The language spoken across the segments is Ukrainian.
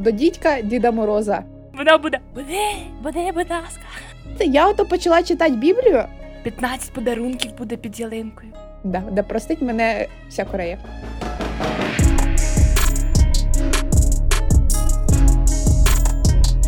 до дідька Діда Мороза. Вона буде буде, буде, будь ласка. Я ото почала читати Біблію. 15 подарунків буде під ялинкою. Да, да простить мене вся Корея.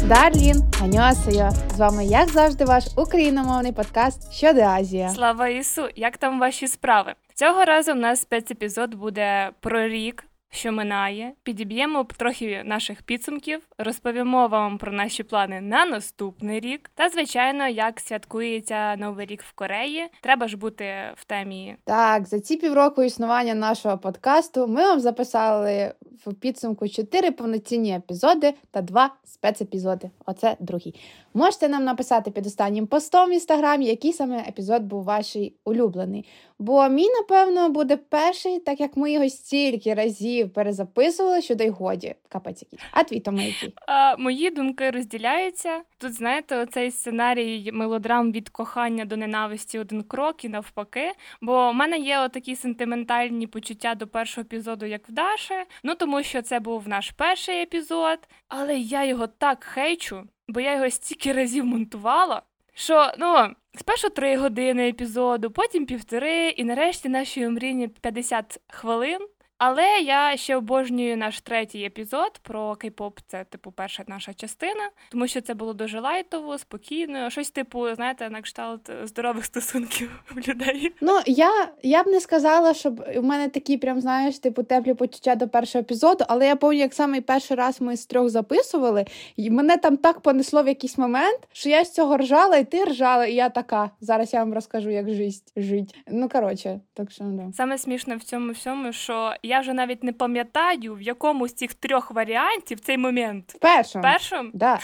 Дарлін, Аньосею. З вами, як завжди, ваш україномовний подкаст Щодо Азія. Слава Ісу! Як там ваші справи? Цього разу у нас спецепізод буде про рік що минає, підіб'ємо трохи наших підсумків, розповімо вам про наші плани на наступний рік. Та, звичайно, як святкується новий рік в Кореї. Треба ж бути в темі. Так, за ці півроку існування нашого подкасту ми вам записали в підсумку чотири повноцінні епізоди та два спецепізоди. Оце другий. Можете нам написати під останнім постом в інстаграмі, який саме епізод був ваш улюблений. Бо мій, напевно, буде перший, так як ми його стільки разів перезаписували, що дай годі. Капець який. А твій тому який? А, Мої думки розділяються. Тут, знаєте, оцей сценарій мелодрам від кохання до ненависті один крок і навпаки. Бо в мене є отакі сентиментальні почуття до першого епізоду, як в Даші. Ну тому що це був наш перший епізод, але я його так хейчу, бо я його стільки разів монтувала. Що ну спершу три години епізоду, потім півтори, і нарешті наші омрійні 50 хвилин. Але я ще обожнюю наш третій епізод про кей-поп. Це типу перша наша частина, тому що це було дуже лайтово, спокійно. Щось типу, знаєте, на кшталт здорових стосунків людей. Ну я я б не сказала, щоб у мене такі, прям знаєш, типу теплі почуття до першого епізоду. Але я пам'ятаю, як саме перший раз ми з трьох записували, і мене там так понесло в якийсь момент, що я з цього ржала, і ти ржала, і я така. Зараз я вам розкажу, як жить. жить. Ну коротше, так що да. саме смішно в цьому всьому, що я вже навіть не пам'ятаю, в якому з цих трьох варіантів цей момент. В першому. Першому? Да.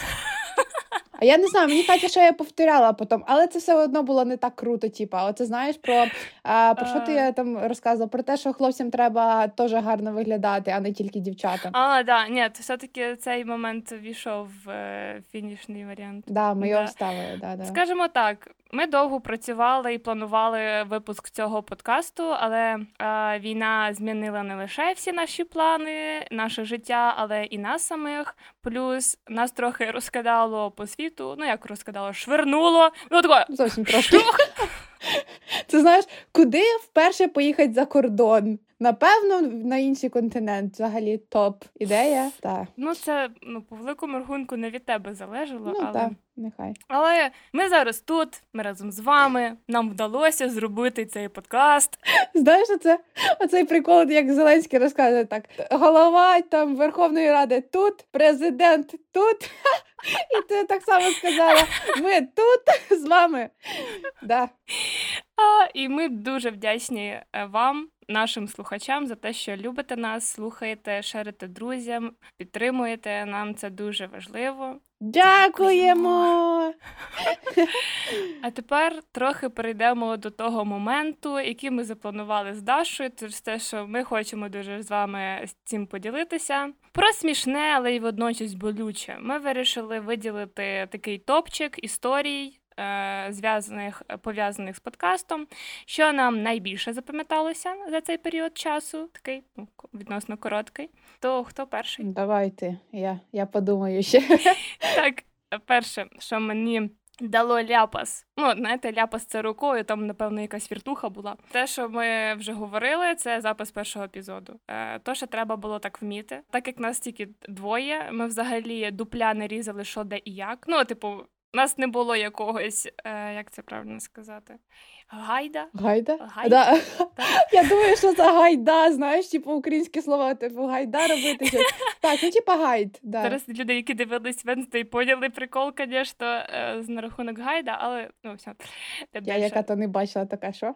А я не знаю, мені Катя, що я повторяла потім, але це все одно було не так круто. Типа, оце знаєш про а, про що ти там розказувала? Про те, що хлопцям треба теж гарно виглядати, а не тільки дівчатам. А, да, ні, все-таки цей момент війшов в е, фінішний варіант. Да, ми його вставили. Да, да. Скажімо так, ми довго працювали і планували випуск цього подкасту, але е, війна змінила не лише всі наші плани, наше життя, але і нас самих. Плюс нас трохи розкидало по світу. Ну як розкидало, швирнуло. Ну тако, зовсім трошки. Це знаєш, куди вперше поїхати за кордон? Напевно, на інший континент взагалі топ ідея. Так. Ну, це ну, по великому рахунку не від тебе залежало. Ну, але... так, нехай. Але ми зараз тут, ми разом з вами. Нам вдалося зробити цей подкаст. Знаєш, це оцей прикол, як Зеленський розказує так: голова там Верховної Ради тут, президент тут. І ти так само сказала: ми тут з вами. Да. А, І ми дуже вдячні е, вам, нашим слухачам, за те, що любите нас, слухаєте, шерите друзям, підтримуєте. Нам це дуже важливо. Дякуємо! А тепер трохи перейдемо до того моменту, який ми запланували з Дашою. Тож те, що ми хочемо дуже з вами з цим поділитися. Про смішне, але й водночас болюче. Ми вирішили виділити такий топчик історій. Е, зв'язаних пов'язаних з подкастом, що нам найбільше запам'яталося за цей період часу, такий ну, відносно короткий. То хто перший? Давайте, я я подумаю ще. Так, перше, що мені дало ляпас. Ну, знаєте, ляпас це рукою, там, напевно, якась віртуха була. Те, що ми вже говорили, це запис першого епізоду. Е, То, що треба було так вміти. Так як нас тільки двоє, ми взагалі дупля не різали, що де і як. Ну, типу, нас не було якогось, е, як це правильно сказати, гайда. Гайда? гайда? Да. Я думаю, що це гайда, знаєш, типу українське слово, типу гайда робити. Так, ну типу гайд. Да. Зараз люди, які дивились Венстей, поняли прикол, звісно, е, на рахунок гайда, але ну все. Я дальше. яка то не бачила, така що?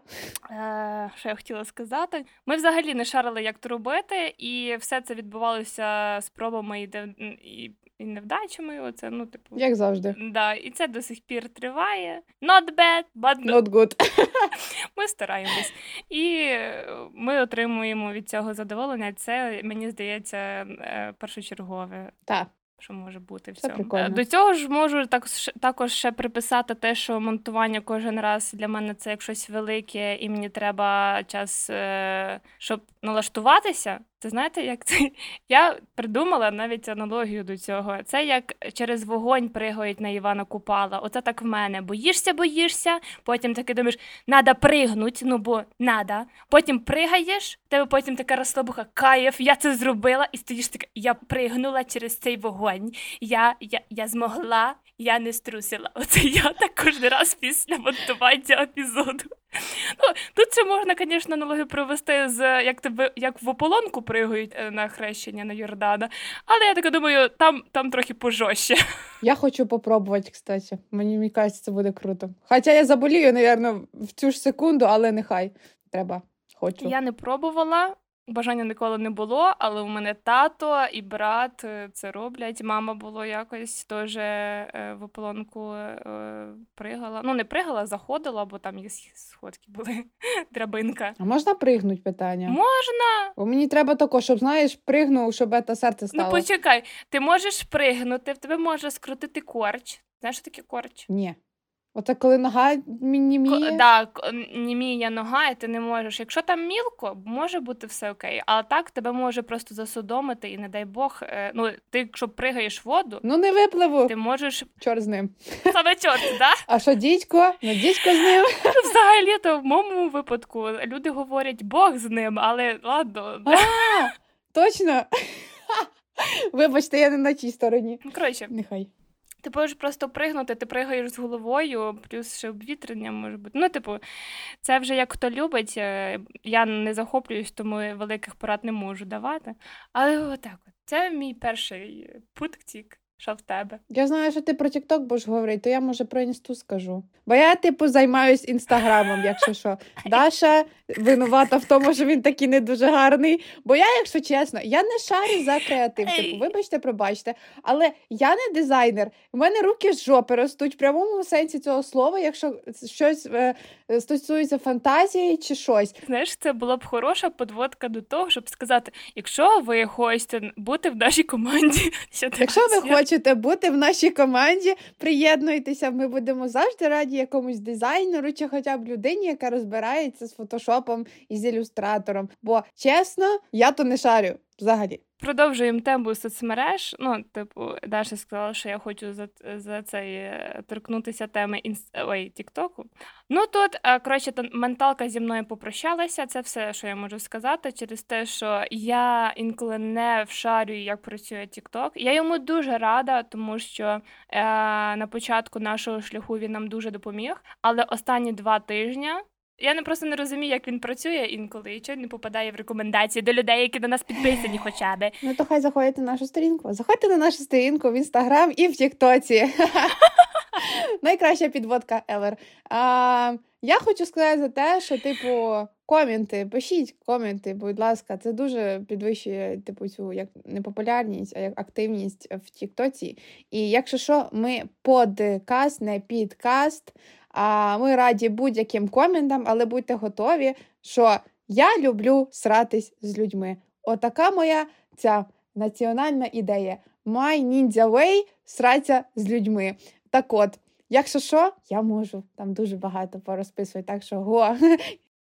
Е, Що я хотіла сказати? Ми взагалі не шарили, як то робити, і все це відбувалося спробами і, і і невдачами. Оце, ну, типу, Як завжди. Да, І це до сих пір триває. Not bad, but not good. Ми стараємось. І ми отримуємо від цього задоволення. Це, мені здається, е, першочергове. Так. Що може бути в цьому. Прикольно. до цього ж можу так також ще приписати те, що монтування кожен раз для мене це як щось велике, і мені треба час, е, щоб налаштуватися. Це знаєте, як це? Я придумала навіть аналогію до цього. Це як через вогонь пригають на Івана Купала. Оце так в мене. Боїшся, боїшся, потім таки думаєш, надо пригнуть, ну бо надо. Потім пригаєш, тебе потім така розслабуха, каєв, я це зробила, і стоїш така, я пригнула через цей вогонь. Я я, я змогла, я не струсила. Оце я так кожен раз після монтування епізоду. Ну, Тут це можна, звісно, аналогію провести з як тебе як в ополонку пригають е, на хрещення на Йордана. Але я так думаю, там там трохи пожорстче. Я хочу попробувати, кстати. Мені мені кажеться, це буде круто. Хоча я заболію, напевно, в цю ж секунду, але нехай треба. Хочу. Я не пробувала. Бажання ніколи не було, але у мене тато і брат е, це роблять. Мама було якось теж е, в ополонку е, пригала. Ну, не пригала, заходила, бо там є сходки були. Драбинка. А можна пригнути питання? Можна. Бо мені треба тако, щоб знаєш, пригнув, щоб це серце стало. Ну почекай, ти можеш пригнути, в тебе може скрутити корч. Знаєш, що таке корч? Ні. Оце коли нога німіє? Так, німіє нога, і ти не можеш. Якщо там мілко, може бути все окей. А так тебе може просто засудомити, і не дай Бог. Е, ну, ти, якщо пригаєш воду, ну не випливу. Ти можеш чорт з ним. Саме чорт, да? А що дідько? Ну дідько з ним. Взагалі, то в моєму випадку люди говорять Бог з ним, але ладно. А, Точно. Вибачте, я не на тій стороні. Ну, коротше. Нехай. Ти можеш просто пригнути, ти пригаєш з головою, плюс ще обвітрення може бути. Ну, типу, це вже як хто любить. Е, я не захоплююсь, тому великих порад не можу давати. Але отак, от це мій перший пунктик що в тебе? Я знаю, що ти про TikTok будеш говорити, то я може про інсту скажу. Бо я, типу, займаюсь інстаграмом, якщо що. Даша винувата в тому, що він такий не дуже гарний. Бо я, якщо чесно, я не шарю за креатив. Типу, вибачте, пробачте. Але я не дизайнер. У мене руки з жопи ростуть в прямому сенсі цього слова, якщо щось е, стосується фантазії чи щось. Знаєш, це була б хороша подводка до того, щоб сказати: якщо ви хочете бути в нашій команді, якщо ви хочете хочете бути в нашій команді, приєднуйтеся. Ми будемо завжди раді якомусь дизайнеру чи хоча б людині, яка розбирається з фотошопом і з ілюстратором. Бо чесно, я то не шарю взагалі. Продовжуємо тему соцмереж. Ну, типу, Даша сказала, що я хочу за за цей е, торкнутися теми інст... ой, Тіктоку. Ну тут, е, коротше, менталка зі мною попрощалася. Це все, що я можу сказати, через те, що я інколи не вшарюю, як працює Тікток. Я йому дуже рада, тому що е, на початку нашого шляху він нам дуже допоміг. Але останні два тижні я не просто не розумію, як він працює інколи, і чого не попадає в рекомендації до людей, які до нас підписані, хоча би. Ну то хай заходять на нашу сторінку. Заходьте на нашу сторінку в інстаграм і в Тіктоці. Найкраща підводка ever. А, Я хочу сказати за те, що, типу, коменти, пишіть коменти, будь ласка, це дуже підвищує типу цю як не популярність, а як активність в Тіктоці. І якщо що, ми подкаст, не підкаст. А ми раді будь-яким коментам, але будьте готові, що я люблю сратись з людьми. Отака моя ця національна ідея. My ninja way сраться з людьми. Так от, якщо що, я можу там дуже багато порозписувати, так що го.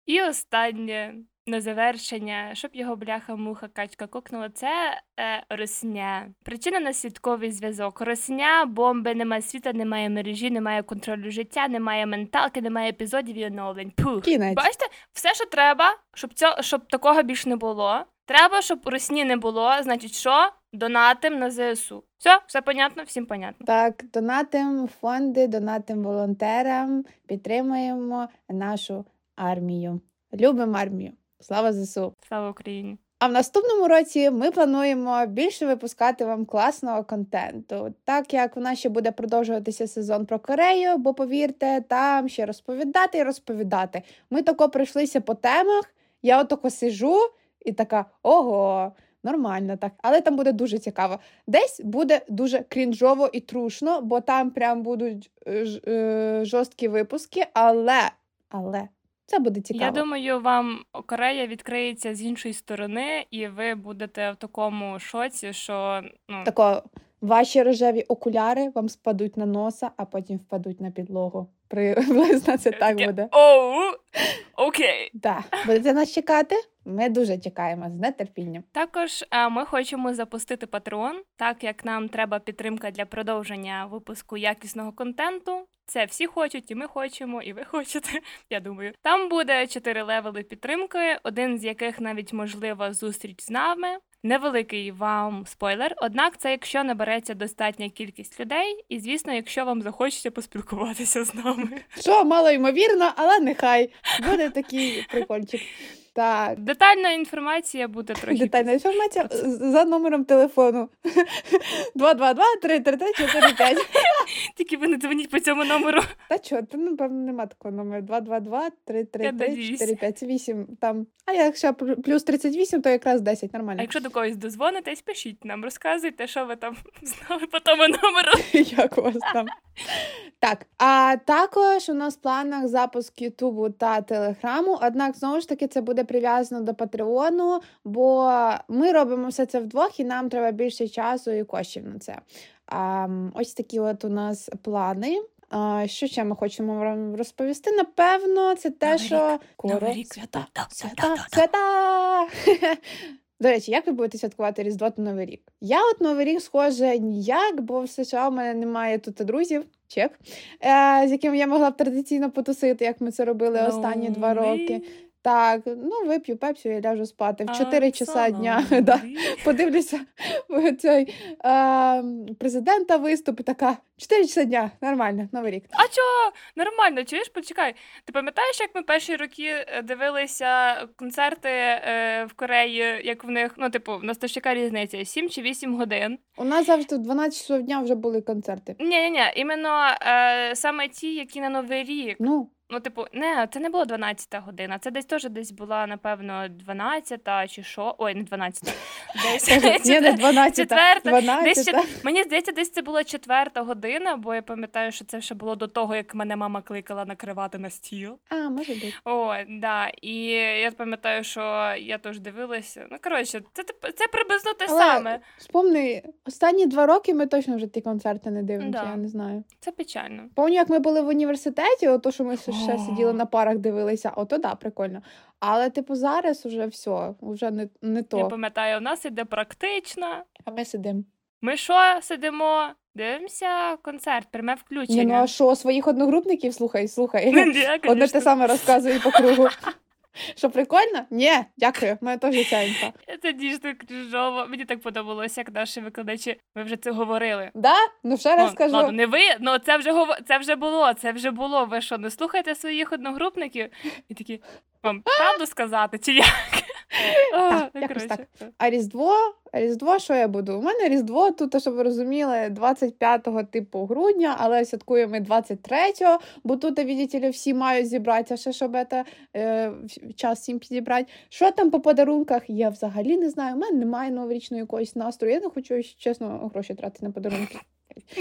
І останнє на завершення, щоб його бляха-муха качка кокнула, це е, росня. Причина наслідковий зв'язок. Росня, бомби, немає світа, немає мережі, немає контролю життя, немає менталки, немає епізодів і оновлень. Пух. Кінець. Бачите, все, що треба, щоб цього, щоб такого більш не було. Треба, щоб росні не було. Значить, що? Донатим на ЗСУ. Все, все понятно, всім понятно. Так, донатим фонди, донатим волонтерам, підтримуємо нашу армію. Любимо армію. Слава ЗСУ! Слава Україні! А в наступному році ми плануємо більше випускати вам класного контенту, так як у нас ще буде продовжуватися сезон про Корею, бо повірте, там ще розповідати і розповідати. Ми тако пройшлися по темах. Я отако сижу і така ого. Нормально так, але там буде дуже цікаво. Десь буде дуже крінжово і трушно, бо там прям будуть е, е, жорсткі випуски, але але це буде цікаво. Я думаю, вам Корея відкриється з іншої сторони, і ви будете в такому шоці, що ну тако ваші рожеві окуляри вам спадуть на носа, а потім впадуть на підлогу. Приблизно це так буде. Оу, окей. Так, будете нас чекати? Ми дуже чекаємо з нетерпінням. Також а, ми хочемо запустити Patreon, так як нам треба підтримка для продовження випуску якісного контенту. Це всі хочуть, і ми хочемо, і ви хочете. Я думаю, там буде чотири левели підтримки, один з яких навіть можлива зустріч з нами. Невеликий вам спойлер, однак це якщо набереться достатня кількість людей, і звісно, якщо вам захочеться поспілкуватися з нами. Що мало ймовірно, але нехай буде такий прикольчик. Так. Детальна інформація буде трохи. Детальна інформація за номером телефону 222-333-45. Тільки ви не дзвоніть по цьому номеру. Та чого, там, напевно, нема такого номеру. 222-333-458. Там. А якщо плюс 38, то якраз 10, нормально. А якщо до когось дозвонитесь, пишіть нам, розказуйте, що ви там знали по тому номеру. Як у вас там? Так, а також у нас в планах запуск Ютубу та Телеграму. Однак, знову ж таки, це буде прив'язано до Патреону, бо ми робимо все це вдвох, і нам треба більше часу і коштів на це. А, Ось такі от у нас плани. А, Що ще ми хочемо вам розповісти? Напевно, це те, Новий що. Новий рік. свята, свята, свята. До речі, як ви будете святкувати Різдво та Новий рік? Я от Новий рік, схоже, ніяк, бо в США в мене немає тут друзів, чек, е, з якими я могла б традиційно потусити, як ми це робили останні два роки. Так, ну вип'ю пепсю і ляжу спати в 4 часа дня. Да. Подивлюся цей е, президента виступ і така 4 часа дня, нормально, новий рік. А чого? Нормально, чуєш, почекай. Ти пам'ятаєш, як ми перші роки е, дивилися концерти е, в Кореї, як в них, ну, типу, в нас то яка різниця? 7 чи 8 годин. У нас завжди в 12 часов дня вже були концерти. Ні, ні, ні, іменно е, саме ті, які на Новий рік. Ну, Ну, типу, не, це не було 12 година. Це десь теж десь була, напевно, 12 чи що. Ой, не 12. Десь Ні, не 12. четверта. 12. Десь, мені здається, десь це була четверта година, бо я пам'ятаю, що це ще було до того, як мене мама кликала накривати на стіл. А, може бути. О, да. І я пам'ятаю, що я теж дивилася. Ну, коротше, це, це приблизно те Але саме. Вспомни, останні два роки ми точно вже ті концерти не дивимося, Да. я не знаю. Це печально. Пам'ятаю, як ми були в університеті, ото що ми ще сиділи на парах, дивилися, ото да, прикольно. Але, типу, зараз уже все, вже не, не Я пам'ятаю, у нас іде практична. А ми сидимо. Ми що сидимо? Дивимося концерт, пряме Ні, ну а що, своїх одногрупників слухай, слухай. Одне те саме розказує по кругу. Що прикольно? Ні, дякую. Моя мене теж ця інфа. Це дійсно крижово. Мені так подобалося, як наші викладачі. Ви вже це говорили. Да? Ну ще раз Ну, скажу. Ладно, не ви, ну це вже гов... це вже було, це вже було. Ви що, не слухаєте своїх одногрупників? І такі, вам правду сказати, чи як? Так, ну, якось коротше. А Різдво, а Різдво, що я буду? У мене Різдво, тут, щоб ви розуміли, 25-го типу грудня, але святкуємо ми 23-го, бо тут, видите ли, всі мають зібратися, ще щоб це, е, час всім підібрати. Що там по подарунках? Я взагалі не знаю. У мене немає новорічного якогось настрою. Я не хочу, чесно, гроші тратити на подарунки.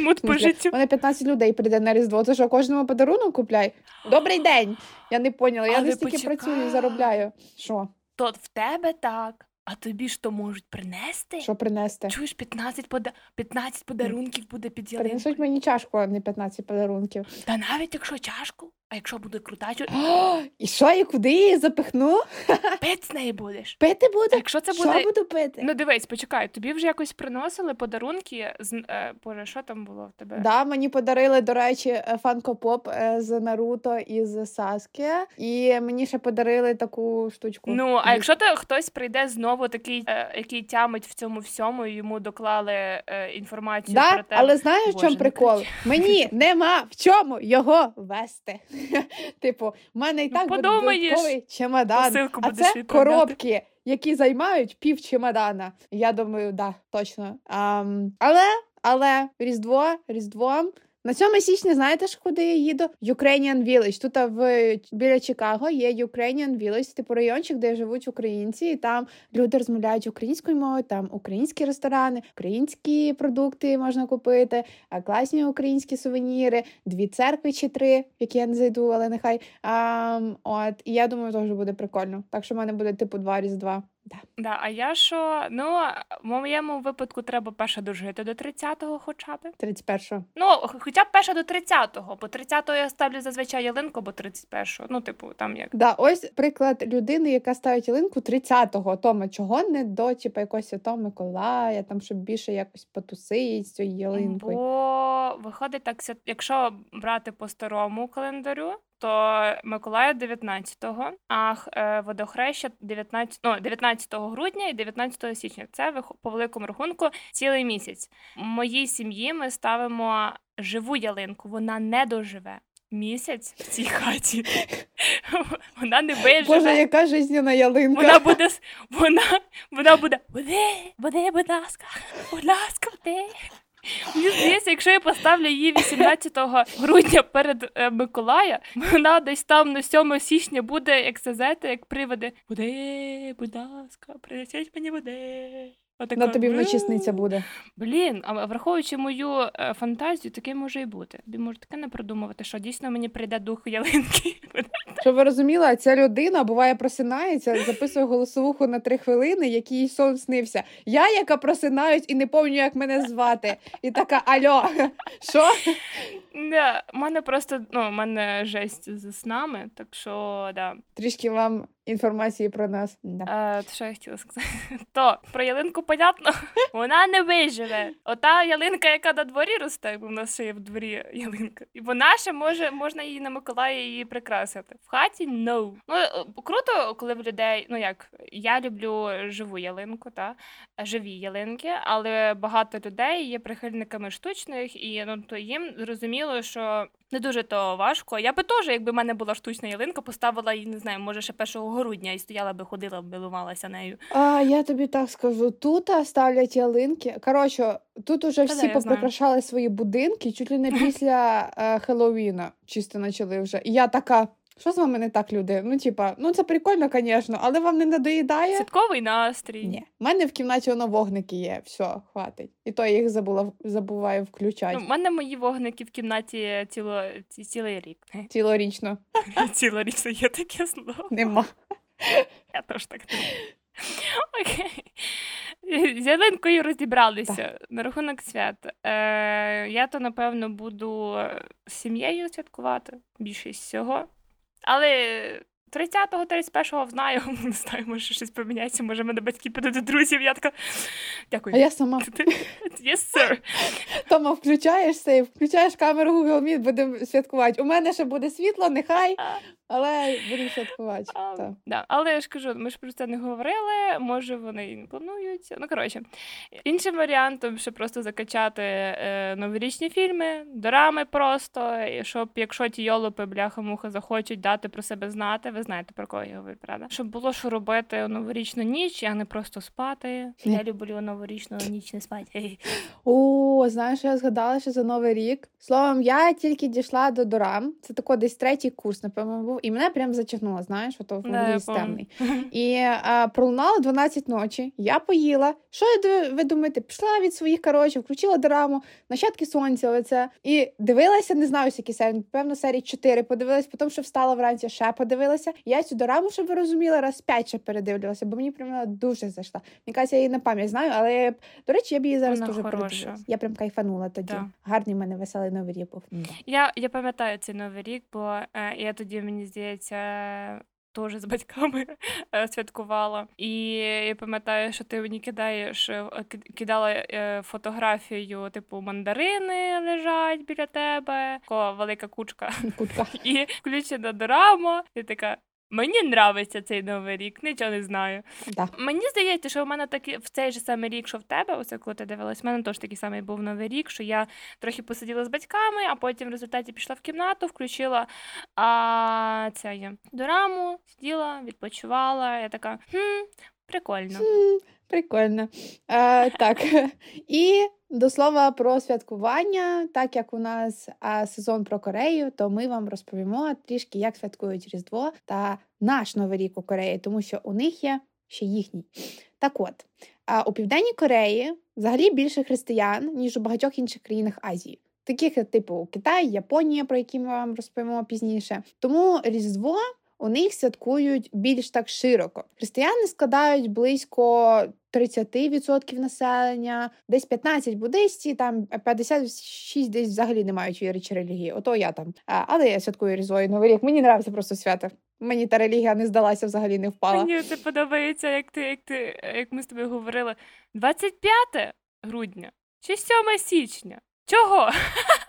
Мут по життю. Мене 15 людей прийде на Різдво. Це що, кожному подарунок купляй? Добрий день! Я не поняла, я не стільки працюю і заробляю. Що? То в тебе так, а тобі ж то можуть принести? Що принести? Чуєш, 15, пода... 15 подарунків буде під ялинкою. Принесуть мені чашку, а не 15 подарунків. Та навіть якщо чашку, а якщо буде крута. О, і що, і куди її запихну? пить з неї будеш. Пити А якщо це Що буде. буду пити? Ну дивись, почекай, тобі вже якось приносили подарунки з е, Боже, що там було в тебе? Да, мені подарили, до речі, Фанко Поп з Наруто і з Саске. І мені ще подарили таку штучку. Ну, а якщо то хтось прийде знову такий, е, який тямить в цьому всьому, і йому доклали е, інформацію Да, про те, але знаєш, в чому прикол? Мені нема в чому його вести. Типу, в мене і Ну, так буде додатковий чемодан, а це коробки, які займають пів чемодана. Я думаю, да, точно. Ам, але, але Різдво, Різдво. На 7 січня знаєте ж, куди я їду? Ukrainian Village. Тут в біля Чикаго є Ukrainian Village, типу райончик, де живуть українці, і там люди розмовляють українською мовою, там українські ресторани, українські продукти можна купити, класні українські сувеніри, дві церкви чи три, які я не зайду, але нехай. А, от, і я думаю, теж буде прикольно. Так що в мене буде типу два різдва. Да. Да, а я що? Ну, в моєму випадку треба перше дожити до 30-го хоча б. 31-го. Ну, хоча б перше до 30-го, бо 30-го я ставлю зазвичай ялинку, бо 31-го. Ну, типу, там як. Да, ось приклад людини, яка ставить ялинку 30-го. Тома, чого не до типу, якогось Святого Миколая, там щоб більше якось потусить з цією ялинкою. Бо виходить так, якщо брати по старому календарю, то Миколая 19-го, а е, водохреща 19, ну, 19 грудня і 19 січня. Це по великому рахунку цілий місяць. В моїй сім'ї ми ставимо живу ялинку, вона не доживе. Місяць в цій хаті. Вона не виживе. Боже, яка жизненна ялинка. Вона буде вона, вона буде води, води, будь ласка, будь ласка, води. Мені здається, якщо я поставлю її 18 грудня перед е, Миколая, вона десь там на 7 січня буде, як це як приводи. Буде, будь ласка, принесіть мені води. Отако, На тобі вночі сниться буде. Блін, а враховуючи мою е, фантазію, таке може і бути. Тобі може таке не придумувати, що дійсно мені прийде дух ялинки. Щоб ви розуміли, ця людина буває просинається, записує голосовуху на три хвилини, який їй сон снився. Я, яка просинаюсь і не пам'ятаю, як мене звати. І така альо, що? Не, у мене просто ну, у мене жесть з снами, так що да. Трішки вам інформації про нас. Да. Е, то що я хотіла сказати? То про ялинку понятно, вона не виживе. Ота ялинка, яка на дворі росте, бо в нас ще є в дворі ялинка. І вона ще може, можна її на Миколая її прикрасити. В хаті no. Ну е, круто, коли в людей, ну як я люблю живу ялинку, та живі ялинки, але багато людей є прихильниками штучних, і ну то їм зрозуміло, що не дуже то важко. Я би теж, якби в мене була штучна ялинка, поставила її, не знаю, може ще 1 грудня і стояла би, ходила, б, милувалася нею. А, я тобі так скажу, тут ставлять ялинки. Коротше, тут уже Та всі да, поприкрашали свої будинки, чуть ли не після е, Хеллоуіна чисто почали вже. І я така. Що з вами не так, люди? Ну, типа, ну це прикольно, звісно, але вам не надоїдає? Святковий настрій. Ні. У мене в кімнаті воно вогники є, все, хватить. І то я їх забула забуваю включати Ну, в мене мої вогники в кімнаті ціло, ці- цілий рік. цілорічно. Цілорічно є таке слово. Нема. Я теж так. Окей. З ялинкою розібралися на рахунок свят. Е, я то, напевно, буду з сім'єю святкувати більшість всього. Але 30-го, 31-го знаю, не знаю, може щось поміняється, може мене батьки підуть до друзів. Я така. Дякую. А я сама. Yes, sir. Тома, включаєш сейф, включаєш камеру Google Meet, будемо святкувати. У мене ще буде світло, нехай, але будемо святкувати. А, Так. да. Але я ж кажу, ми ж про це не говорили. Може, вони і не планують. Ну коротше, іншим варіантом ще просто закачати е, новорічні фільми, дорами просто, і щоб якщо ті йолопи, бляха-муха захочуть дати про себе знати, ви знаєте про кого я говорю, правда? Щоб було що робити у новорічну ніч, а не просто спати. Я люблю новорічну ніч не спати. О, знаєш, я згадала ще за Новий рік. Словом, я тільки дійшла до Дорам. Це тако десь третій курс, напевно, був. І мене прям зачернуло, знаєш, ото в темний. І а, пролунало 12 ночі. Я поїла. Що я ви думаєте? Пішла від своїх коротше, включила дораму, нащадки сонця. Оце і дивилася, не знаю, скільки серій, певно, серії 4 подивилась, потім що встала вранці, ще подивилася. Я цю дораму, щоб ви розуміли, раз 5 ще передивлювалася, бо мені прям дуже зайшла. Мені кажеться, я її на пам'ять знаю, але до речі, я б її зараз дуже хороша. Я прям кайфанула тоді. Да. Гарний в мене веселий новий рік був. Я, я пам'ятаю цей новий рік, бо е, я тоді, мені здається, теж з батьками святкувала. І я пам'ятаю, що ти мені кидаєш, е, кидала е, фотографію, типу, мандарини лежать біля тебе, така велика кучка, Кутка. і включена дорама. І така. Мені нравиться цей новий рік, нічого не знаю. Да. Мені здається, що в мене такий в цей же самий рік, що в тебе, оце коли ти дивилась, в мене теж такий самий був новий рік, що я трохи посиділа з батьками, а потім в результаті пішла в кімнату, включила а, це є дораму, сиділа, відпочивала. Я така, хм, прикольно. Прикольно. Е, так. І до слова про святкування, так як у нас а, сезон про Корею, то ми вам розповімо трішки, як святкують Різдво та наш Новий рік у Кореї, тому що у них є ще їхній. Так от, а у Південній Кореї взагалі більше християн, ніж у багатьох інших країнах Азії. Таких, типу Китай, Японія, про які ми вам розповімо пізніше. Тому Різдво у них святкують більш так широко. Християни складають близько 30% населення, десь 15 буддистів, там 56 десь взагалі не мають віри чи релігії. Ото я там. Але я святкую Різдво і Новий рік. Мені подобається просто свято. Мені та релігія не здалася, взагалі не впала. Мені це подобається, як ти, як ти, як ми з тобою говорили. 25 грудня чи 7 січня. Чого?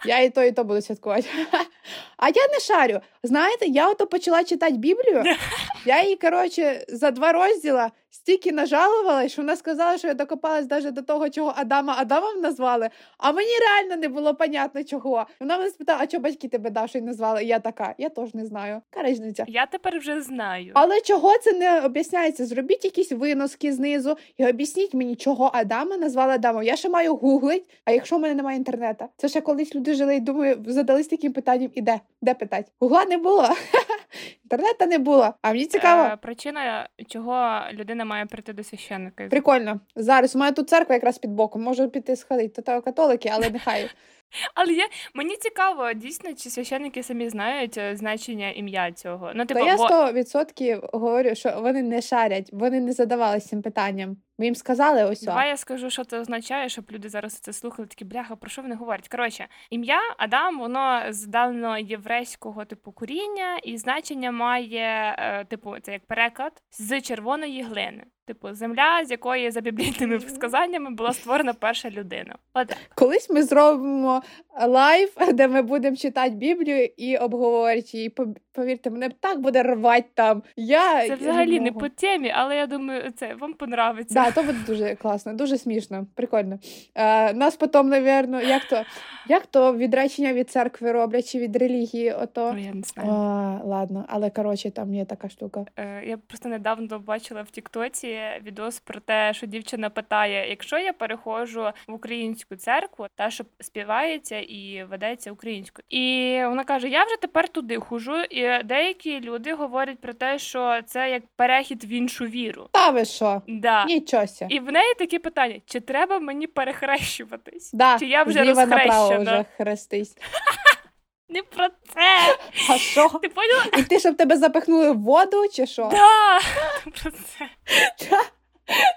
Я і то, і то буду святкувати. А я не шарю. Знаєте, я ото почала читати Біблію. Я її, коротше, за два розділа стільки нажалувала, що вона сказала, що я докопалась навіть до того, чого Адама Адамом назвали. А мені реально не було понятно чого. Вона мене спитала, а чого батьки тебе Дашою назвали? І я така, я теж не знаю. Карижниця. Я тепер вже знаю. Але чого це не об'ясняється? Зробіть якісь виноски знизу і об'ясніть мені, чого Адама назвали Адамом. Я ще маю гуглить, а якщо в мене немає інтернету, це ще колись люди жили і думаю, задались таким питанням, і де? Де питать? Гугла не було. Інтернету не було. А мені цікаво. Е, причина, чого людина має прийти до священника. Прикольно. Зараз у мене тут церква якраз під боком. Можу піти сходити. То католики, але нехай. Але я мені цікаво, дійсно, чи священники самі знають е, значення ім'я цього. Ну, типу, Та я бо... 100% говорю, що вони не шарять, вони не задавалися цим питанням. Ми їм сказали ось. Давай я скажу, що це означає, щоб люди зараз це слухали. Такі бляха, про що вони говорять? Коротше, ім'я Адам, воно з давно єврейського типу коріння, і значення має, е, типу, це як переклад з червоної глини. Типу, земля, з якої за біблійними сказаннями була створена перша людина. От колись ми зробимо лайв, де ми будемо читати Біблію і обговорити її. Повірте, мене так буде рвати там. Я це взагалі я не, не по темі, але я думаю, це вам понравиться. Да, то буде дуже класно, дуже смішно, прикольно. Е, Нас потім, навірно, як то як то відречення від церкви роблять чи від релігії? Ото я не знаю. О, ладно, але коротше, там є така штука. Е, Я просто недавно бачила в Тіктоці відос про те, що дівчина питає: якщо я переходжу в українську церкву, та що співається і ведеться українською, і вона каже: Я вже тепер туди хожу, і деякі люди говорять про те, що це як перехід в іншу віру. Та ви що? Да. Нічося. І в неї такі питання: чи треба мені перехрещуватись? Да. Чи я вже розхрещена? вже хрестись? Не про це. А що? Ти поняла? І ти, щоб тебе запихнули в воду, чи що? Да, про це.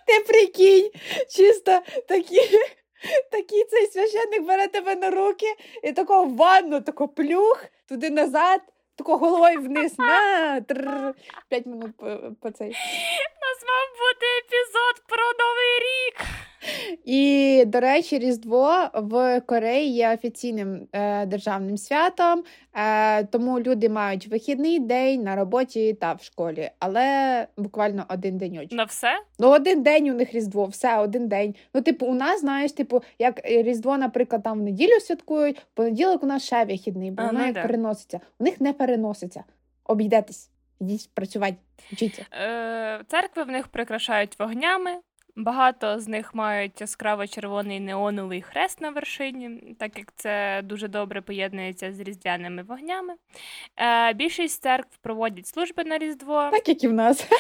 Ти прикинь, чисто такі. Такий цей священник бере тебе на руки і тако в ванну, тако плюх, туди назад, тако головою вниз. на П'ять минут по, по цей. У нас мав бути епізод про Новий рік. І, до речі, Різдво в Кореї є офіційним е, державним святом, е, тому люди мають вихідний день на роботі та в школі, але буквально один день. На все? Ну, один день у них Різдво, все, один день. Ну, типу, у нас, знаєш, типу, як Різдво, наприклад, там в неділю святкують, в понеділок у нас ще вихідний, бо воно як да. переноситься. У них не переноситься. Обійдетесь, йдіть працювати, вчіться. Е, Церкви в них прикрашають вогнями. Багато з них мають яскраво червоний неоновий хрест на вершині, так як це дуже добре поєднується з різдвяними вогнями. Е, Більшість церкв проводять служби на Різдво. Так як і в нас.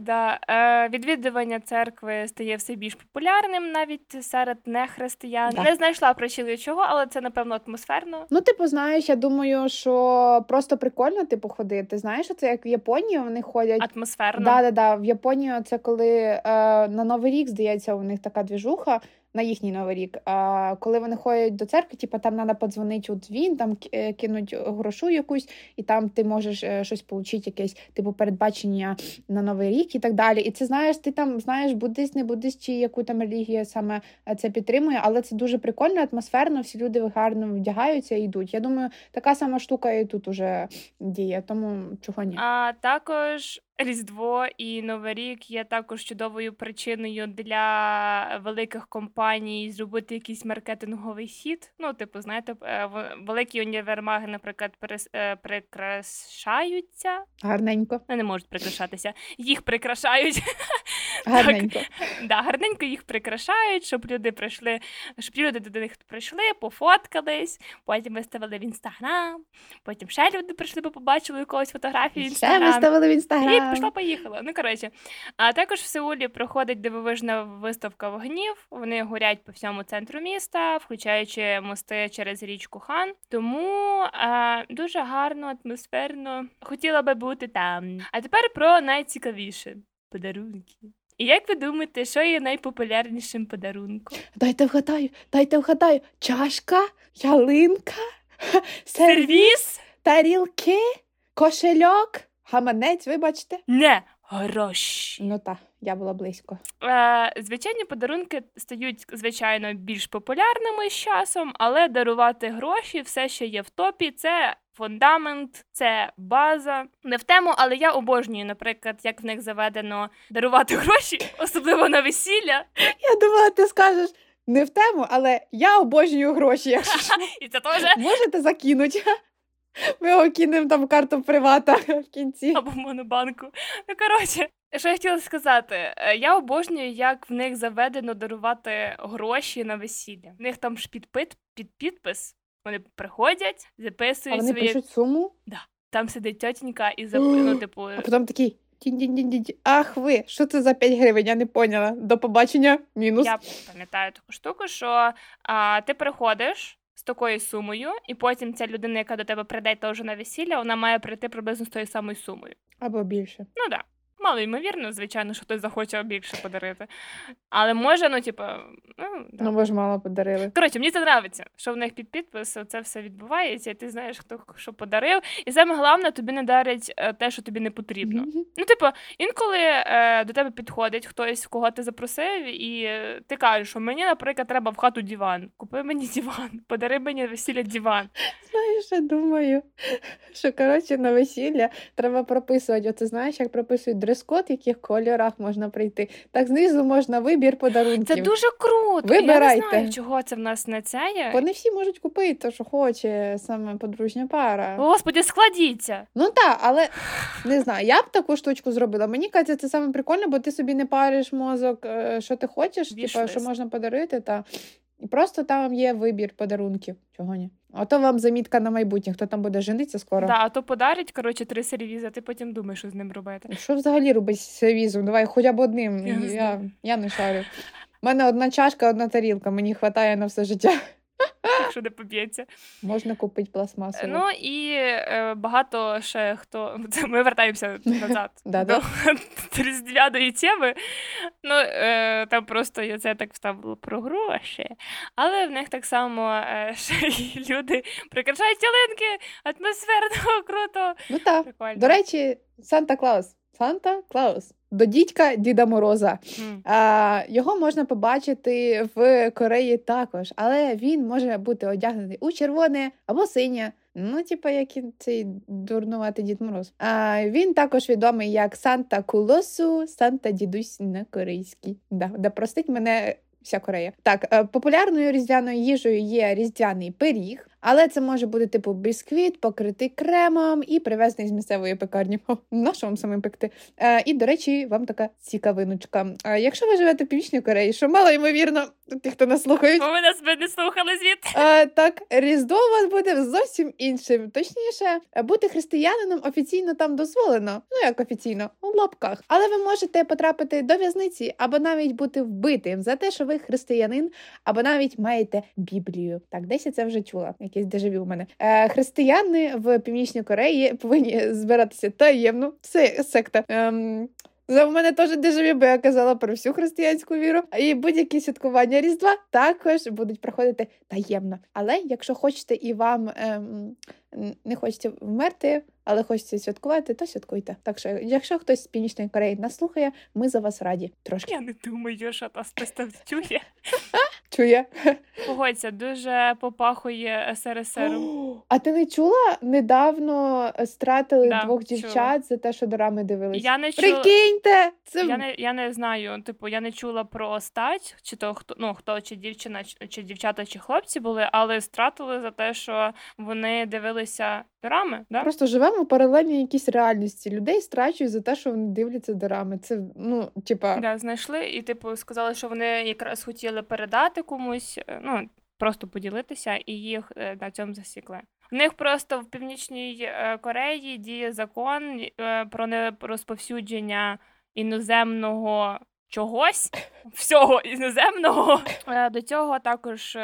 Да. Е, Відвідування церкви стає все більш популярним навіть серед нехристиян. Да. Не знайшла причини чого, але це напевно атмосферно. Ну, типу, знаєш, я думаю, що просто прикольно типу ходити. Знаєш, це як в Японії вони ходять атмосферно. Да, да, да. В Японії це коли е, на Новий рік, здається, у них така двіжуха на їхній новий рік. А коли вони ходять до церкви, типу, там треба подзвонити у дзвін, там е, кинуть грошу якусь, і там ти можеш е, щось отримати, якесь типу передбачення на новий рік і так далі. І це знаєш, ти там знаєш, буддист, не буддист, чи яку там релігію саме е, це підтримує, але це дуже прикольно, атмосферно. Всі люди гарно вдягаються і йдуть. Я думаю, така сама штука і тут уже діє, тому чого ні. А також Різдво і Новий рік є також чудовою причиною для великих компаній зробити якийсь маркетинговий хід. Ну, типу, знаєте, е, великі універмаги, наприклад, е, прикрашаються. Гарненько. Не можуть прикрашатися, їх прикрашають. Гарненько. Да, гарненько їх прикрашають, щоб люди прийшли, щоб люди до них прийшли, пофоткались, потім виставили в інстаграм, потім ще люди прийшли, бо побачили якогось фотографію в Ще виставили в інстаграм. І інстаграм. пішла, поїхала. Ну коротше, а також в Сеулі проходить дивовижна виставка вогнів. Вони горять по всьому центру міста, включаючи мости через річку Хан. Тому а, дуже гарно, атмосферно. Хотіла би бути там. А тепер про найцікавіше подарунки. І як ви думаєте, що є найпопулярнішим подарунком? Дайте вгадаю, дайте вгадаю. Чашка, ялинка, сервіс, тарілки, кошельок, гаманець, вибачте. Не гроші. Ну так, я була близько. Е, звичайні подарунки стають, звичайно, більш популярними з часом, але дарувати гроші все ще є в топі. Це фундамент, це база. Не в тему, але я обожнюю, наприклад, як в них заведено дарувати гроші, особливо на весілля. Я думала, ти скажеш не в тему, але я обожнюю гроші. Якщо. І це теж можете закинути. Ми його кинемо там карту привата в кінці. або в монобанку. Ну коротше, що я хотіла сказати, Е, я обожнюю, як в них заведено дарувати гроші на весілля. В них там ж підпит, під підпис. Вони приходять, А записують вони свої. пишуть суму, Там сидить тітенька і зап... ну, типу, а потім такий. Ах ви, що це за 5 гривень? Я не поняла. До побачення, мінус. я пам'ятаю таку штуку, що а, ти приходиш з такою сумою, і потім ця людина, яка до тебе прийде теж на весілля, вона має прийти приблизно з тою самою сумою. Або більше. Ну так. Да. Мало ймовірно, звичайно, що хтось захоче більше подарити. Але може, ну, типу, ну, да. Ну, бо ж мало подарили. Коротше, мені це подобається, що в них під підпис це все відбувається, і ти знаєш, хто що подарив. І саме головне, тобі не дарять е, те, що тобі не потрібно. Мгм. Ну, типу, інколи е, до тебе підходить хтось, кого ти запросив, і ти кажеш, що мені, наприклад, треба в хату диван. Купи мені диван, подари мені весілля диван. Знаєш, я думаю, що коротше на весілля треба прописувати. Оце знаєш, як прописують дрес-код, в яких кольорах можна прийти. Так знизу можна вибір подарунків. Це дуже круто. Я не знаю, чого це в нас не це є. Бо не всі можуть купити, то, що хоче саме подружня пара. Господи, складіться. Ну так, але не знаю, я б таку штучку зробила. Мені кажеться, це саме прикольно, бо ти собі не париш мозок, е, що ти хочеш, типу, що можна подарити, та і просто там є вибір подарунків. Чого ні? Ото вам замітка на майбутнє, хто там буде жениться скоро. Да, а то подарять, коротше, три сервізи, а ти потім думаєш, що з ним робити. Що взагалі робить з сервізом? Давай хоча б одним. Я не Я, я не шарю. У мене одна чашка, одна тарілка, мені вистачає на все життя. якщо не поб'ється. Можна купити пластмасову. Ну і е, багато ще хто. Ми вертаємося назад до різдвяної теми. Ну, е, там просто я це так вставила про гроші. Але в них так само е, ще й люди прикрашають ялинки, атмосферно, круто. Ну так. Прикольно. До речі, Санта Клаус. Санта Клаус. До дідька Діда Мороза. М. А, його можна побачити в Кореї також, але він може бути одягнений у червоне або синє. Ну, типу, як і цей дурнуватий Дід Мороз. А, він також відомий як Санта Кулосу, Санта Дідусь на корейській. Да, да простить мене вся Корея. Так, е, популярною різдвяною їжею є різдвяний пиріг, але це може бути типу бісквіт, покритий кремом і привезений з місцевої пекарні. О, на що вам саме пекти? Е, і, до речі, вам така цікавиночка. Е, якщо ви живете в Північній Кореї, що мало ймовірно, ті, хто нас слухають, Бо ви нас би не слухали звідти. Е, так, Різдво у вас буде зовсім іншим. Точніше, бути християнином офіційно там дозволено. Ну як офіційно, у лапках. Але ви можете потрапити до в'язниці або навіть бути вбитим за те, що ви християнин, або навіть маєте Біблію. Так, десь я це вже чула. Якийсь дежавю у мене. Е, християни в Північній Кореї повинні збиратися таємно. Це секта. Ем, за в мене теж дежавю, бо я казала про всю християнську віру. І будь-які святкування Різдва також будуть проходити таємно. Але якщо хочете і вам ем, не хочеться вмерти, але хочеться святкувати, то святкуйте. Так що, якщо хтось з Північної Кореї нас слухає, ми за вас раді. Трошки Я не думаю, що нас там чує. Погодься, дуже попахує СРСР. А ти не чула недавно стратили Да, двох чула. дівчат за те, що дорами дивились? Я не чула. Прикиньте! Це Я не, я не знаю, типу, я не чула про стать, чи то хто ну хто, чи дівчина, чи, чи дівчата, чи хлопці були, але стратили за те, що вони дивилися дорами, да? просто живемо в паралельній якійсь реальності. Людей страчують за те, що вони дивляться дорами. Це ну, типа. Да, знайшли і, типу, сказали, що вони якраз хотіли передати комусь, е, ну просто поділитися, і їх е, на цьому засікли. У них просто в північній е, Кореї діє закон про нерозповсюдження іноземного чогось, всього іноземного. До цього також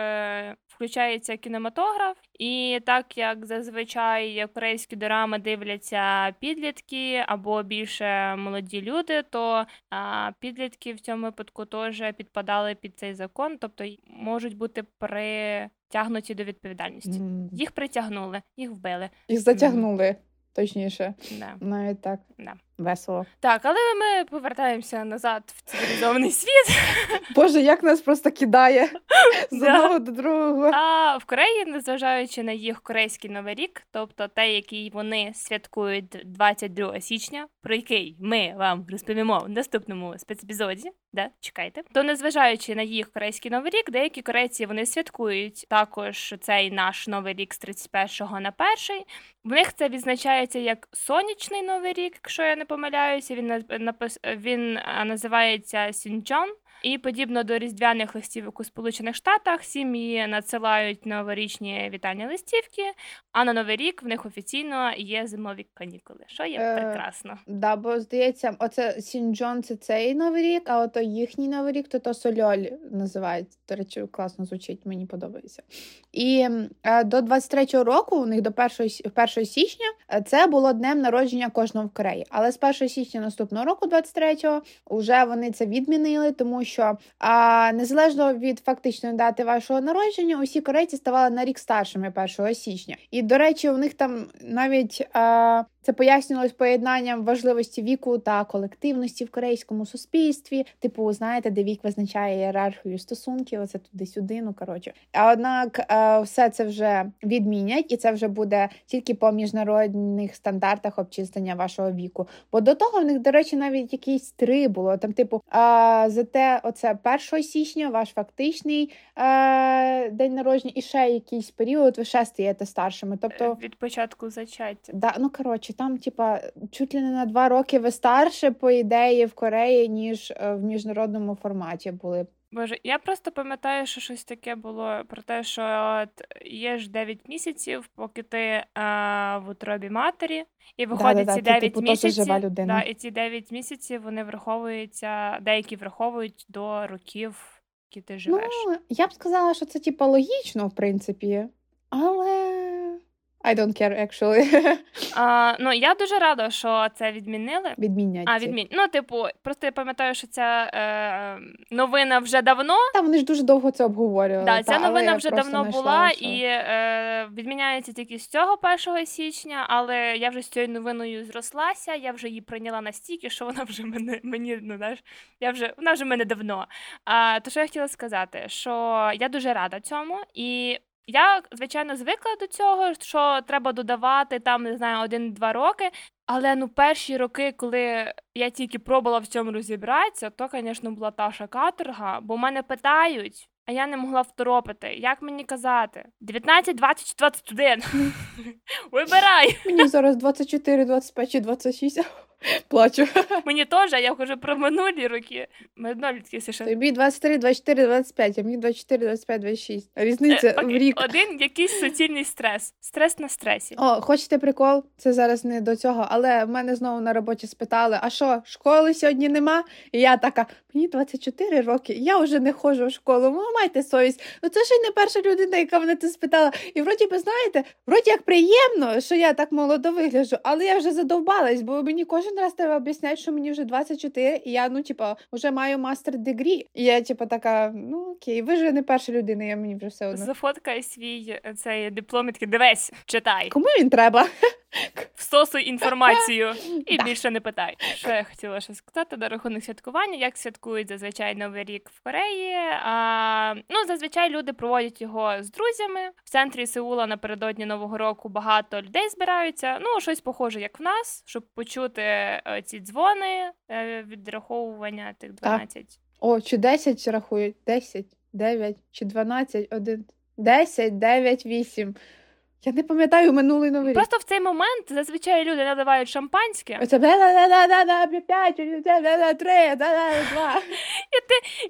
включається кінематограф, і так як зазвичай корейські дорами дивляться підлітки або більше молоді люди, то а, підлітки в цьому випадку теж підпадали під цей закон, тобто можуть бути притягнуті до відповідальності. м, Їх притягнули, їх вбили. Їх затягнули, точніше. Да. Навіть так. Да. Весело. Так, але ми повертаємося назад в цивілізований світ. Боже, як нас просто кидає з одного до другого. А в Кореї, незважаючи на їх корейський новий рік, тобто те, який вони святкують 22 січня, про який ми вам розповімо в наступному спецепізоді, да, чекайте, то незважаючи на їх корейський новий рік, деякі корейці вони святкують також цей наш новий рік з 31 на 1. В них це відзначається як сонячний новий рік, якщо я не помиляюся. Він напис... він називається Сінчон. І подібно до різдвяних листівок у Сполучених Штатах, сім'ї надсилають новорічні вітання листівки, а на новий рік в них офіційно є зимові канікули, що є Е, прекрасно. Да, бо здається, оце Сінджон це цей новий рік, а ото їхній новий рік, то то Сольоль називають. До речі, класно звучить, мені подобається. І е, до 23-го року, у них до 1, 1 січня, е, це було днем народження кожного в Кореї. Але з 1 січня наступного року, 23-го, вже вони це відмінили, тому що а, незалежно від фактичної дати вашого народження, усі корейці ставали на рік старшими 1 січня. І до речі, у них там навіть а, це пояснювалось поєднанням важливості віку та колективності в корейському суспільстві. Типу, знаєте, де вік визначає ієрархію стосунків, оце туди-сюди. Ну коротше. А однак е, все це вже відмінять, і це вже буде тільки по міжнародних стандартах обчислення вашого віку. Бо до того в них, до речі, навіть якісь три було. Там, типу, а, зате оце 1 січня, ваш фактичний е, день народження, і ще якийсь період ви ще стаєте старшими. Тобто. Е, Від початку зачаття. Да, ну коротше, там, типа, чуть ли не на два роки ви старше, по ідеї, в Кореї, ніж е, в міжнародному форматі були. Боже, я просто пам'ятаю, що щось таке було про те, що от є ж 9 місяців, поки ти е, в утробі матері, і виходить Да-да-да, ці ти, 9 типу, теж місяців. жива людина. Да, і ці 9 місяців вони враховуються, деякі враховують до років, які ти живеш. Ну, я б сказала, що це типа логічно, в принципі. Але I don't care, actually. А, ну я дуже рада, що це відмінили. Відмінять. А, відмін. Ну, типу, просто я пам'ятаю, що ця е, новина вже давно. Та вони ж дуже довго це обговорювали. Да, ця новина вже давно була що- і е, відміняється тільки з цього 1 січня, але я вже з цією новиною зрослася, я вже її прийняла настільки, що вона вже мене мені, ну знаєш, я вже вона вже мене давно. А, то що я хотіла сказати, що я дуже рада цьому і. Я, звичайно, звикла до цього, що треба додавати там, не знаю, один-два роки. Але ну перші роки, коли я тільки пробувала в цьому розібратися, то, звісно, була таша каторга, бо мене питають, а я не могла второпити. Як мені казати? 19, 20 чи 21? Вибирай! Мені зараз 24, 25 чи 26. Плачу. Мені теж, а я кажу про минулі роки. Ми все ще. Тобі 23, 24, 25, а мені 24, 25, 26. Різниця Е, в рік. Один якийсь суцільний стрес. Стрес на стресі. О, хочете прикол? Це зараз не до цього, але в мене знову на роботі спитали: а що, школи сьогодні нема? І я така, мені 24 роки, я вже не ходжу в школу. Ну, майте совість. Ну це ж і не перша людина, яка мене це спитала. І вроді би, знаєте, вроді як приємно, що я так молодо вигляджу, але я вже задовбалась, бо мені кожен раз треба об'ясняти, що мені вже 24, і я, ну, типа, вже маю мастер дегрі. І я, типа, така, ну окей, ви ж не перша людина, я мені вже все одно. Зафоткай свій е, цей диплом і такий, дивись, читай. Кому він треба? Всосуй інформацію і більше не питай. Що я хотіла ще сказати на рахунок святкування, як святкують зазвичай Новий рік в Кореї. А, Ну, зазвичай люди проводять його з друзями. В центрі Сеула напередодні Нового року багато людей збираються. Ну, щось похоже, як в нас, щоб почути е, ці дзвони е, відраховування тих 12. О, чи 10 рахують? 10, 9, чи 12, 1, 10, 9, 8. Я не пам'ятаю минулий новий рік. Просто в цей момент зазвичай люди наливають шампанське. Оце п'ять, три, два.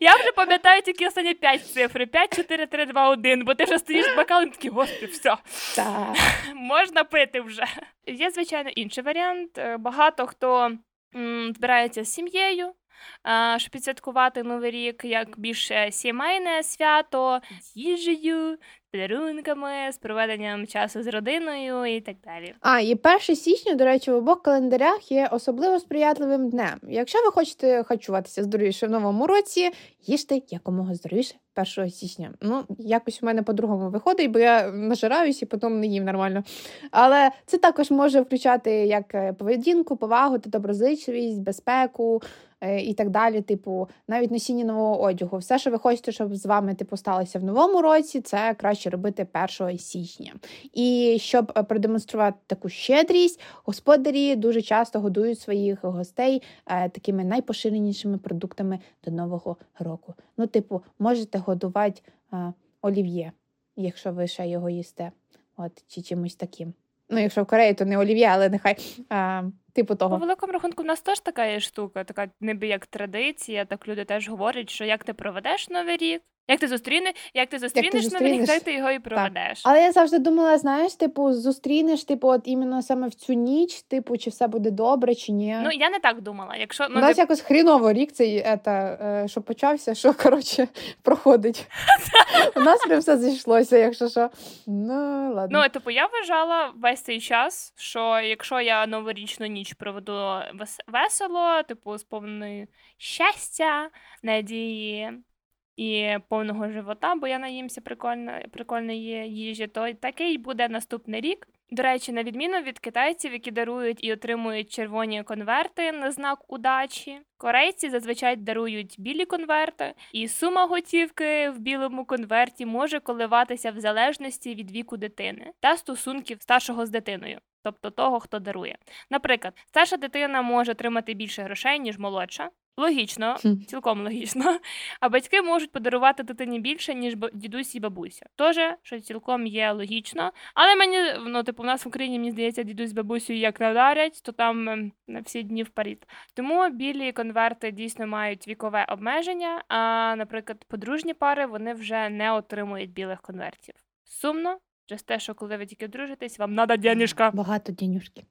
Я вже пам'ятаю тільки останні п'ять цифр. 5, 4, 3, 2, 1, бо ти вже стоїш з бокалом і такий, господи, все. Так. Можна пити вже. Є, звичайно, інший варіант. Багато хто збирається з сім'єю, щоб підсвяткувати новий рік як більш сімейне свято, з їжею, подарунками, з проведенням часу з родиною і так далі. А і 1 січня, до речі, в обох календарях є особливо сприятливим днем. Якщо ви хочете харчуватися здоровіше в новому році, їжте якомога здоровіше 1 січня. Ну, якось у мене по-другому виходить, бо я нажираюсь і потім не їм нормально. Але це також може включати як е, поведінку, повагу та доброзичливість, безпеку. Е, і так далі, типу, навіть носіння нового одягу. Все, що ви хочете, щоб з вами типу сталося в новому році, це краще робити 1 січня. І щоб е, продемонструвати таку щедрість, господарі дуже часто годують своїх гостей е, такими найпоширенішими продуктами до нового року. Ну, типу, можете годувати олів'є, якщо ви ще його їсте, от чи чимось таким. Ну, якщо в Кореї, то не олів'є, але нехай. А, Типу того. По великому рахунку, в нас теж така є штука, така ніби як традиція, так люди теж говорять, що як ти проведеш новий рік, як ти зустріне, як ти зустрінеш, ти рік, так ти його і проведеш. Так. Але я завжди думала, знаєш, типу, зустрінеш, типу, от іменно саме в цю ніч, типу, чи все буде добре, чи ні. Ну я не так думала. Якщо ну, У нас якось хріново рік цей ета, е, що почався, що коротше проходить. У нас прям все зійшлося, якщо що. Ну ладно. Ну, типу, я вважала весь цей час, що якщо я новорічну ніч проведу весело, типу, з щастя, надії і повного живота, бо я наїмся прикольно, прикольної їжі, то такий буде наступний рік. До речі, на відміну від китайців, які дарують і отримують червоні конверти на знак удачі, корейці зазвичай дарують білі конверти, і сума готівки в білому конверті може коливатися в залежності від віку дитини та стосунків старшого з дитиною. Тобто того, хто дарує. Наприклад, старша дитина може отримати більше грошей, ніж молодша, Логічно, цілком логічно. А батьки можуть подарувати дитині більше, ніж дідусь і бабуся. Тоже, що цілком є логічно. Але мені, ну, типу, в нас в Україні, мені здається, дідусь з бабусею як надарять, то там ем, на всі дні вперед. Тому білі конверти дійсно мають вікове обмеження, а, наприклад, подружні пари вони вже не отримують білих конвертів. Сумно, через те, що коли ви тільки дружитесь, вам треба денежка. Багато денюжки.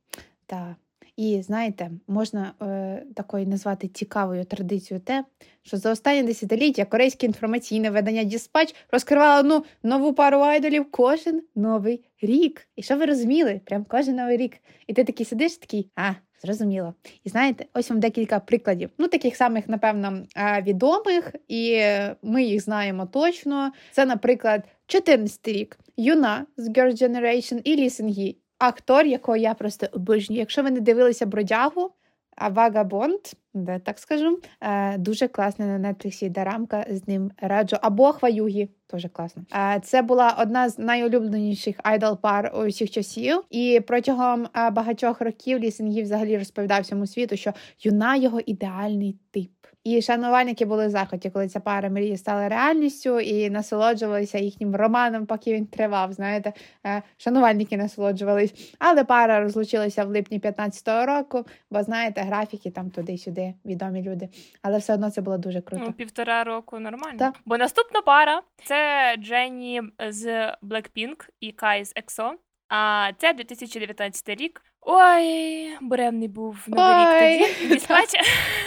Так. І знаєте, можна е, такою назвати цікавою традицією те, що за останні десятиліття корейське інформаційне видання Діспач розкривало одну нову пару айдолів кожен новий рік. І що ви розуміли? Прям кожен новий рік. І ти такий сидиш, такий, а, зрозуміло. І знаєте, ось вам декілька прикладів. Ну, таких самих, напевно, відомих, і ми їх знаємо точно. Це, наприклад, 14 рік. Юна з Girls' Generation і Лі Синґі актор, якого я просто обожнюю. Якщо ви не дивилися бродягу, а Vagabond, де так скажу, е, дуже класна на Netflix є дорамка з ним раджу. Або Хваюгі, теж класно. Е, це була одна з найулюбленіших айдол пар усіх часів. І протягом е, багатьох років Лі Синґі взагалі розповідав всьому світу, що юна його ідеальний тип. І шанувальники були в захоті, коли ця пара мрії стала реальністю і насолоджувалися їхнім романом, поки він тривав. Знаєте, е, шанувальники насолоджувались. Але пара розлучилася в липні 15-го року, бо знаєте, графіки там туди-сюди, відомі люди. Але все одно це було дуже круто. Ну, Півтора року нормально. Так. Бо наступна пара це Дженні з Blackpink і Кай з EXO. А це 2019 рік. Ой, буремний був новий рік тоді.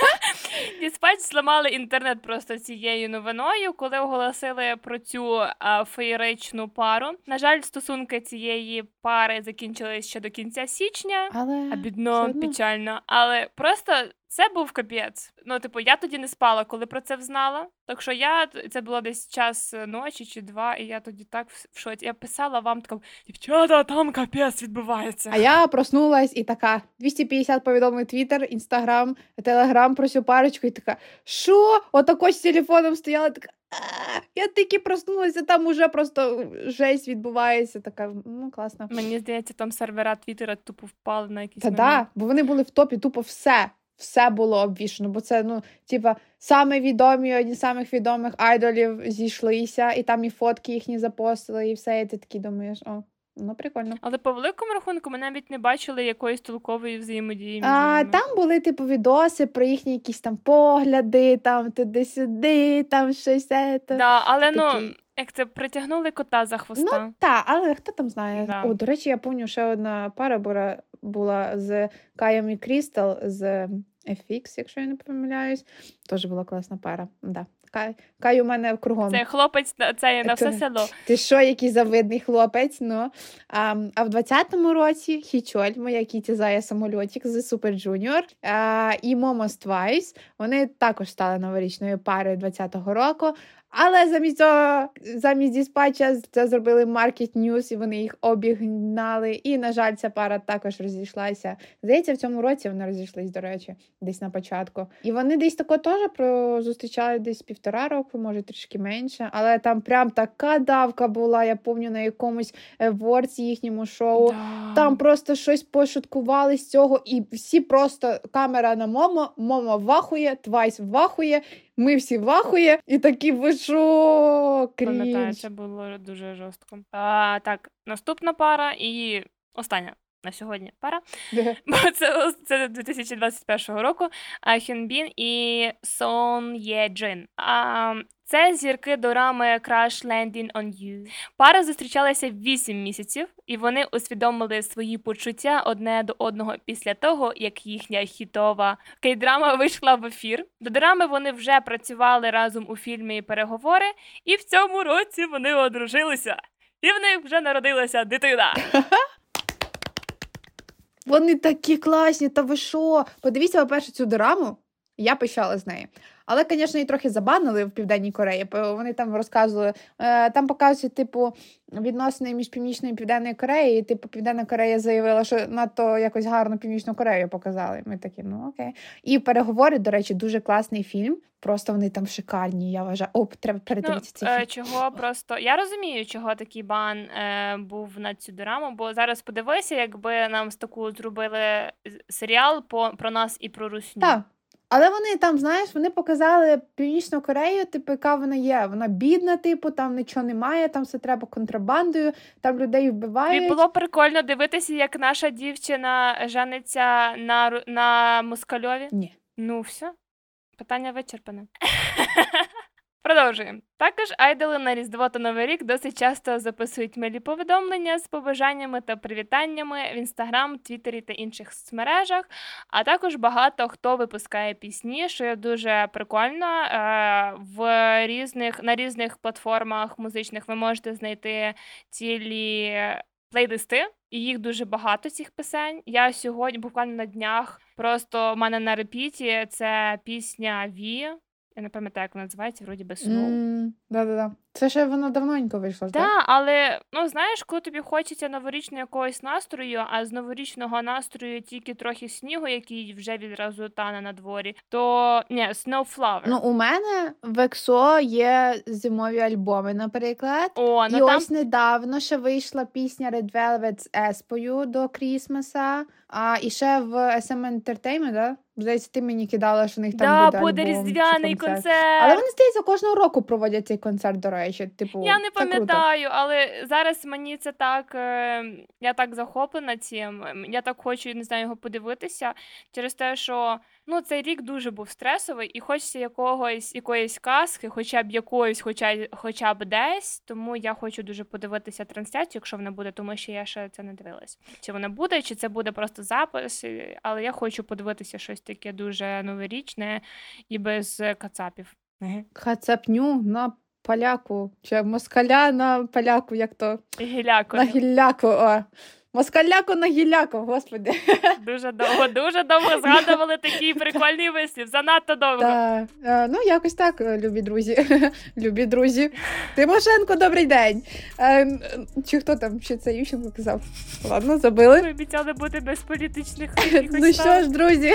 Диспач зламали інтернет просто цією новиною, коли оголосили про цю а, феєричну пару. На жаль, стосунки цієї пари закінчились ще до кінця січня, але а бідно печально. Але просто Це був капець. Ну, типу, я тоді не спала, коли про це взнала. Так що я це було десь час ночі чи два, і я тоді так в шоці. Я писала вам така, дівчата, там капець відбувається. А я проснулась і така 250 повідомлень Твіттер, Інстаграм, Телеграм про цю парочку, і така, що? Отако з телефоном стояла, така. Я тільки проснулася, там уже просто жесть відбувається. Така, ну класно. Мені здається, там сервера Твіттера тупо впали на якісь. Та да, бо вони були в топі, тупо все все було обвішено, бо це, ну, типа, саме відомі, одні з самих відомих айдолів зійшлися, і там і фотки їхні запостили, і все, і ти такий думаєш, о. Ну, прикольно. Але по великому рахунку ми навіть не бачили якоїсь толкової взаємодії. А, Там були типу відоси про їхні якісь там погляди, там туди-сюди, там щось. Це, да, але такі... ну як це притягнули кота за хвоста. Ну, Так, але хто там знає? Да. О, до речі, я пам'ятаю, ще одна пара була, була з Каєм і Крістал з FX, якщо я не помиляюсь. Теж була класна пара. Да. Кай, Кай у мене кругом. Це хлопець це на все село. Ти що, який завидний хлопець? Ну. А а в 20-му році Хічоль, моя кіті зая самольотик з Junior а, і Momos Twice, вони також стали новорічною парою 20-го року. Але замість цього, замість диспатча це зробили Market News, і вони їх обігнали. І, на жаль, ця пара також розійшлася. Здається, в цьому році вони розійшлись, до речі, десь на початку. І вони десь тако теж зустрічали десь півтора року, може трішки менше. Але там прям така давка була. Я пам'ятаю, на якомусь ворці їхньому шоу. Да. Там просто щось пошуткували з цього, і всі просто камера на Момо, Момо вахує, Твайс вахує. Ми всі вахує, і такі ви що? Пам'ятаю, це було дуже жорстко. А, Так, наступна пара і остання. На сьогодні пара, бо це це 2021 року. Хюнбін і Сон Є Джин. Це зірки дорами Crash Landing on You. Пара зустрічалася 8 місяців, і вони усвідомили свої почуття одне до одного після того, як їхня хітова кейдрама вийшла в ефір. До драми вони вже працювали разом у фільмі Переговори, і в цьому році вони одружилися. І в них вже народилася дитина. Вони такі класні, та ви що? Подивіться, по-перше, цю драму. Я пишала з нею. Але, звісно, її трохи забанили в Південній Кореї. Вони там розказували, е, там показують, типу, відносини між Північною і Південною Кореєю. І, типу, Південна Корея заявила, що надто якось гарно Північну Корею показали. Ми такі, ну окей. І переговори, до речі, дуже класний фільм. Просто вони там шикарні. Я вважаю, о, треба передивитися ну, цей фільм. Чого просто я розумію, чого такий бан е, був на цю драму, бо зараз подивися, якби нам з таку зробили серіал по про нас і про русню. Так. Але вони там, знаєш, вони показали Північну Корею, типу, яка вона є. Вона бідна, типу, там нічого немає, там все треба контрабандою, там людей вбивають. Мені було прикольно дивитися, як наша дівчина жениться на на Москальові. Ні. Ну, все. Питання вичерпане. Продовжуємо. Також айдоли на Різдво та Новий рік досить часто записують милі повідомлення з побажаннями та привітаннями в інстаграм, Твіттері та інших соцмережах. А також багато хто випускає пісні, що є дуже прикольно. Е, в різних на різних платформах музичних ви можете знайти цілі плейлисти. І їх дуже багато цих пісень. Я сьогодні, буквально на днях, просто в мене на репіті це пісня Ві. Я не пам'ятаю, як вона називається, вроді би Snow. Mm, да-да-да. Це ще воно давненько вийшло. Так, але ну знаєш, коли тобі хочеться новорічного якогось настрою, а з новорічного настрою тільки трохи снігу, який вже відразу тане на дворі, то ні, Snowflower. Ну у мене в EXO є зимові альбоми, наприклад. О, ну І там... ось недавно ще вийшла пісня Red Velvet з Еспою до Крісмаса, а і ще в SM Entertainment, да? Здається, ти мені кидала, що в них там да, буде, буде альбом, різдвяний концерт. концерт. Але вони здається кожного року проводять цей концерт, до речі. Типу, я не пам'ятаю, але зараз мені це так. Е, я так захоплена цим. Я так хочу не знаю його подивитися через те, що ну цей рік дуже був стресовий, і хочеться якогось якоїсь казки, хоча б якоїсь, хоча хоча б десь. Тому я хочу дуже подивитися трансляцію, якщо вона буде, тому що я ще це не дивилась. Чи вона буде, чи це буде просто запис, але я хочу подивитися щось таке дуже новорічне і без кацапів. Кацапню на поляку, чи москаля на поляку, як то Гіляку. На гілляку. О. Москаляко на гіляко, господи. Дуже довго, дуже довго згадували такий прикольний вислів. Занадто довго. Та, е, ну, якось так, е, любі друзі. любі друзі. Тимошенко, добрий день. Е, чи хто там ще це Ющенко казав? Ладно, забили. Ми обіцяли бути без політичних Ну що ж, друзі,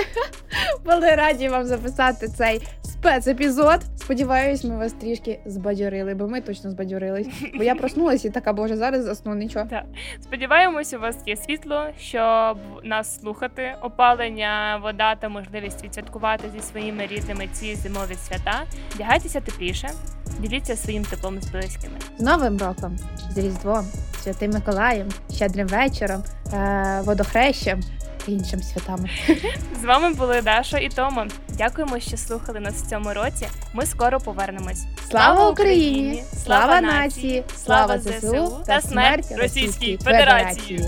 були раді вам записати цей спецепізод. Сподіваюсь, ми вас трішки збадьорили, бо ми точно збадьорились. Бо я проснулася і така, боже, зараз засну нічого. Так. Сподіваємось, у вас є світло, щоб нас слухати, опалення, вода та можливість відсвяткувати зі своїми рідними ці зимові свята. Вдягайтеся тепліше, діліться своїм теплом з близькими. З Новим роком, з Різдвом, Святим Миколаєм, щедрим вечором, е- водохрещем іншим святами. З вами були Даша і Тома. Дякуємо, що слухали нас в цьому році. Ми скоро повернемось. Слава Україні! Слава нації! Слава ЗСУ та смерть Російській Федерації!